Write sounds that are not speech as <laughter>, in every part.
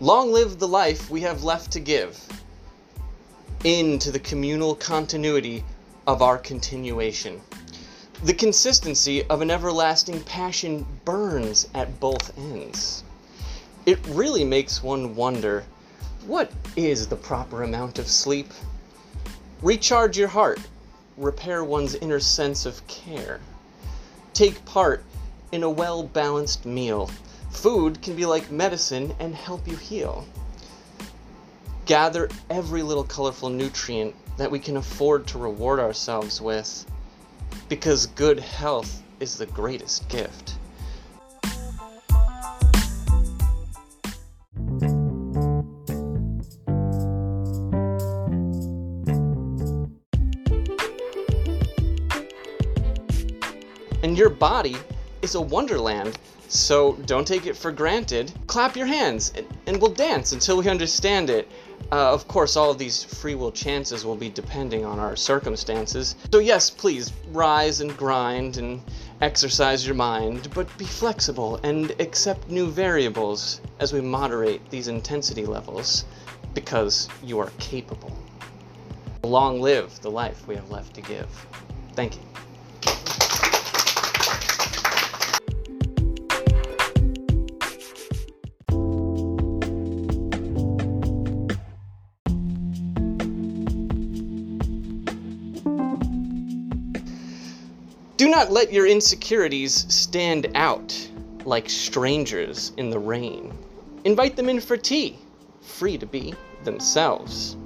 Long live the life we have left to give into the communal continuity of our continuation. The consistency of an everlasting passion burns at both ends. It really makes one wonder what is the proper amount of sleep? Recharge your heart, repair one's inner sense of care. Take part in a well balanced meal. Food can be like medicine and help you heal. Gather every little colorful nutrient that we can afford to reward ourselves with, because good health is the greatest gift. And your body is a wonderland, so don't take it for granted. Clap your hands and, we'll dance until we understand it. Uh, of course, all of these free will chances will be depending on our circumstances. So, yes, please rise and grind and exercise your mind, but be flexible and accept new variables as we moderate these intensity levels because you are capable. Long live the life we have left to give. Thank you. Do not let your insecurities stand out like strangers in the rain. Invite them in for tea, free to be themselves.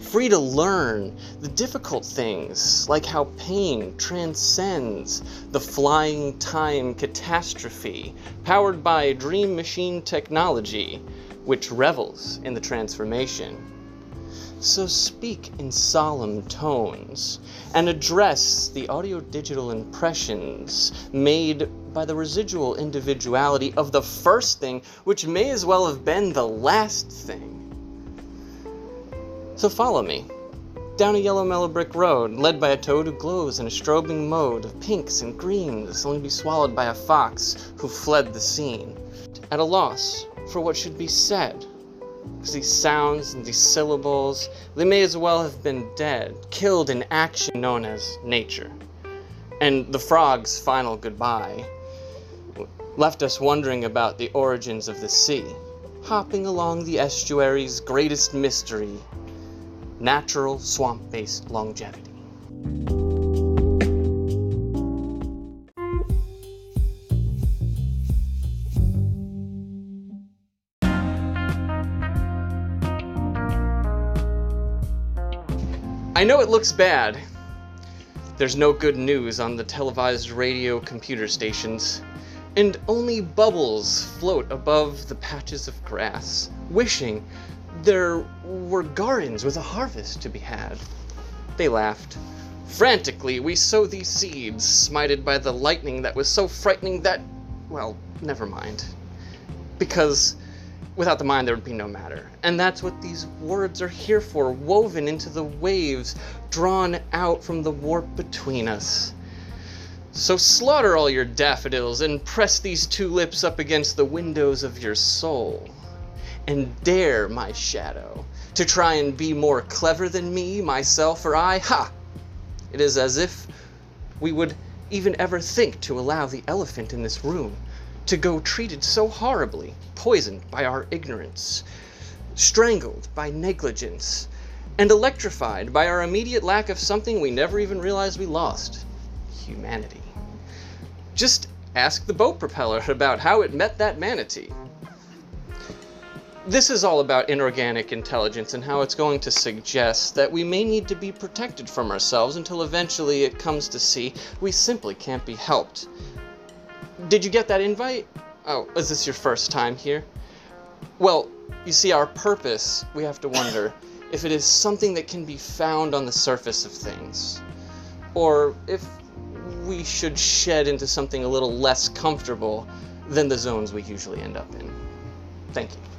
Free to learn the difficult things, like how pain transcends the flying time catastrophe powered by dream machine technology, which revels in the transformation. So speak in solemn tones and address the audio digital impressions made by the residual individuality of the first thing, which may as well have been the last thing. So follow me down a yellow mellow brick road, led by a toad who glows in a strobing mode of pinks and greens, only to be swallowed by a fox who fled the scene. At a loss for what should be said, because these sounds and these syllables, they may as well have been dead, killed in action known as nature. And the frog's final goodbye left us wondering about the origins of the sea, hopping along the estuary's greatest mystery natural swamp based longevity. I know it looks bad. There's no good news on the televised radio computer stations, and only bubbles float above the patches of grass, wishing there were gardens with a harvest to be had. They laughed. Frantically, we sow these seeds, smited by the lightning that was so frightening that. Well, never mind. Because without the mind, there would be no matter. And that's what these words are here for, woven into the waves, drawn out from the warp between us. So slaughter all your daffodils and press these two lips up against the windows of your soul. And dare, my shadow, to try and be more clever than me, myself, or I. Ha! It is as if we would even ever think to allow the elephant in this room to go treated so horribly, poisoned by our ignorance, strangled by negligence, and electrified by our immediate lack of something we never even realized we lost humanity. Just ask the boat propeller <laughs> about how it met that manatee. This is all about inorganic intelligence and how it's going to suggest that we may need to be protected from ourselves until eventually it comes to see we simply can't be helped. Did you get that invite? Oh, is this your first time here? Well, you see, our purpose, we have to wonder <laughs> if it is something that can be found on the surface of things, or if we should shed into something a little less comfortable than the zones we usually end up in. Thank you.